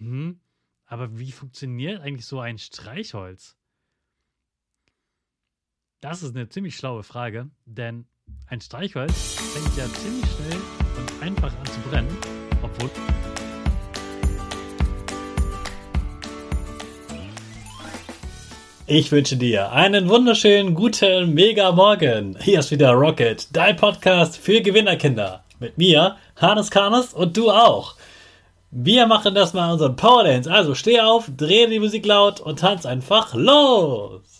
Hm, aber wie funktioniert eigentlich so ein Streichholz? Das ist eine ziemlich schlaue Frage, denn ein Streichholz fängt ja ziemlich schnell und einfach an zu brennen, obwohl. Ich wünsche dir einen wunderschönen guten Mega Morgen. Hier ist wieder Rocket, dein Podcast für Gewinnerkinder. Mit mir, Hannes Karnes und du auch. Wir machen das mal unseren Power Dance. Also steh auf, dreh die Musik laut und tanz einfach los.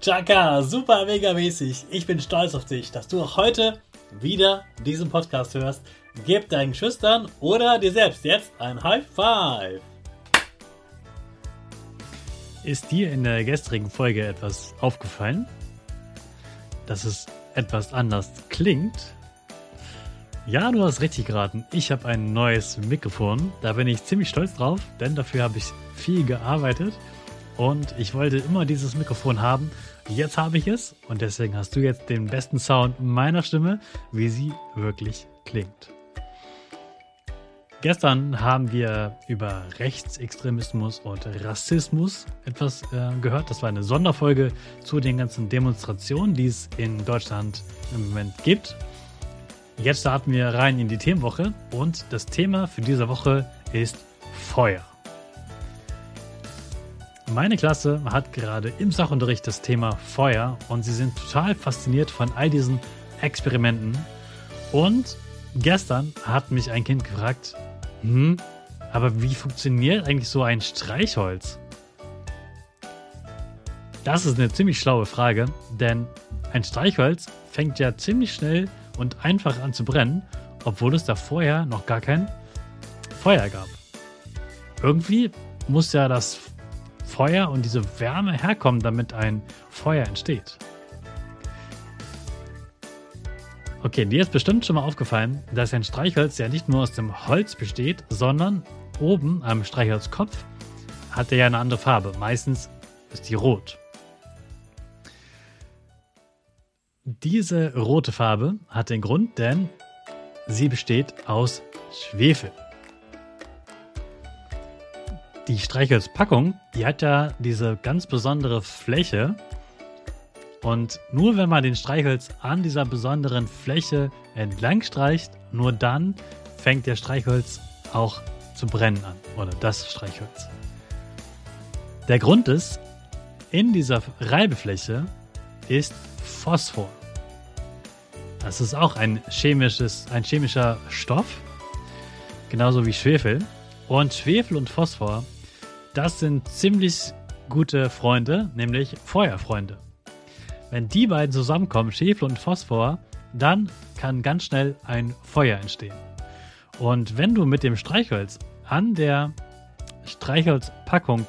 Chaka, super mega mäßig. Ich bin stolz auf dich, dass du auch heute wieder diesen Podcast hörst. Gib deinen Schüchtern oder dir selbst jetzt ein High Five. Ist dir in der gestrigen Folge etwas aufgefallen? Dass es etwas anders klingt? Ja, du hast richtig geraten. Ich habe ein neues Mikrofon. Da bin ich ziemlich stolz drauf, denn dafür habe ich viel gearbeitet. Und ich wollte immer dieses Mikrofon haben. Jetzt habe ich es und deswegen hast du jetzt den besten Sound meiner Stimme, wie sie wirklich klingt. Gestern haben wir über Rechtsextremismus und Rassismus etwas äh, gehört. Das war eine Sonderfolge zu den ganzen Demonstrationen, die es in Deutschland im Moment gibt. Jetzt starten wir rein in die Themenwoche und das Thema für diese Woche ist Feuer. Meine Klasse hat gerade im Sachunterricht das Thema Feuer und sie sind total fasziniert von all diesen Experimenten. Und gestern hat mich ein Kind gefragt, hm, aber wie funktioniert eigentlich so ein Streichholz? Das ist eine ziemlich schlaue Frage, denn ein Streichholz fängt ja ziemlich schnell und einfach an zu brennen, obwohl es da vorher noch gar kein Feuer gab. Irgendwie muss ja das Feuer und diese Wärme herkommen, damit ein Feuer entsteht. Okay, dir ist bestimmt schon mal aufgefallen, dass ein Streichholz ja nicht nur aus dem Holz besteht, sondern oben am Streichholzkopf hat er ja eine andere Farbe. Meistens ist die rot. Diese rote Farbe hat den Grund, denn sie besteht aus Schwefel die Streichholzpackung, die hat ja diese ganz besondere Fläche. Und nur wenn man den Streichholz an dieser besonderen Fläche entlang streicht, nur dann fängt der Streichholz auch zu brennen an. Oder das Streichholz. Der Grund ist, in dieser Reibefläche ist Phosphor. Das ist auch ein, chemisches, ein chemischer Stoff, genauso wie Schwefel. Und Schwefel und Phosphor, das sind ziemlich gute Freunde, nämlich Feuerfreunde. Wenn die beiden zusammenkommen, Schwefel und Phosphor, dann kann ganz schnell ein Feuer entstehen. Und wenn du mit dem Streichholz an der Streichholzpackung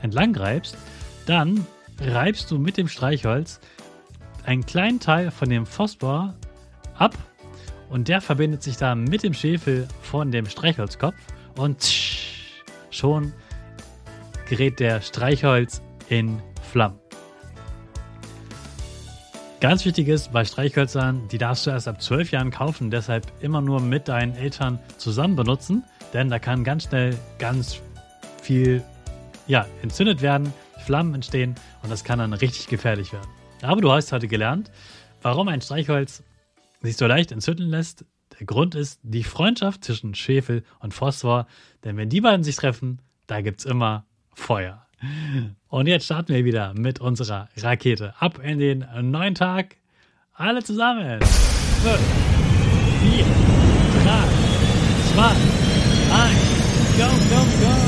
entlang reibst, dann reibst du mit dem Streichholz einen kleinen Teil von dem Phosphor ab und der verbindet sich dann mit dem Schwefel von dem Streichholzkopf und schon gerät der Streichholz in Flammen. Ganz wichtig ist bei Streichhölzern, die darfst du erst ab 12 Jahren kaufen, deshalb immer nur mit deinen Eltern zusammen benutzen, denn da kann ganz schnell ganz viel ja, entzündet werden, Flammen entstehen und das kann dann richtig gefährlich werden. Aber du hast heute gelernt, warum ein Streichholz sich so leicht entzünden lässt. Der Grund ist die Freundschaft zwischen Schwefel und Phosphor, denn wenn die beiden sich treffen, da gibt es immer Feuer. Und jetzt starten wir wieder mit unserer Rakete. Ab in den neuen Tag. Alle zusammen. 5, 4, 3, 2, 1, go, go.